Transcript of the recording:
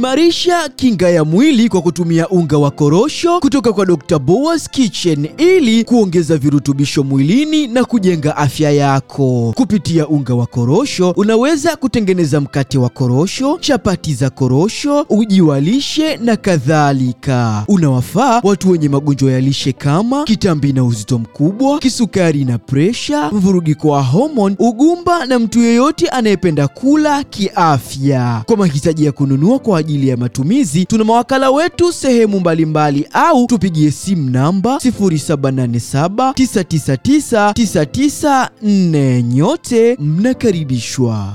Imarisha kinga ya mwili kwa kutumia unga wa korosho kutoka kwa Dr. Boaz Kitchen ili kuongeza virutubisho mwilini na kujenga afya yako. Kupitia unga wa korosho unaweza kutengeneza mkate wa korosho, chapati za korosho, uji wa lishe na kadhalika. Unawafaa watu wenye magonjwa ya lishe kama kitambi na uzito mkubwa, kisukari na presha, mvurugiko wa homoni, ugumba na mtu yeyote anayependa kula kiafya. Kwa mahitaji ya kununua kwa ajili ya matumizi, tuna mawakala wetu sehemu mbalimbali mbali, au tupigie simu namba 0787999994. Nyote mnakaribishwa.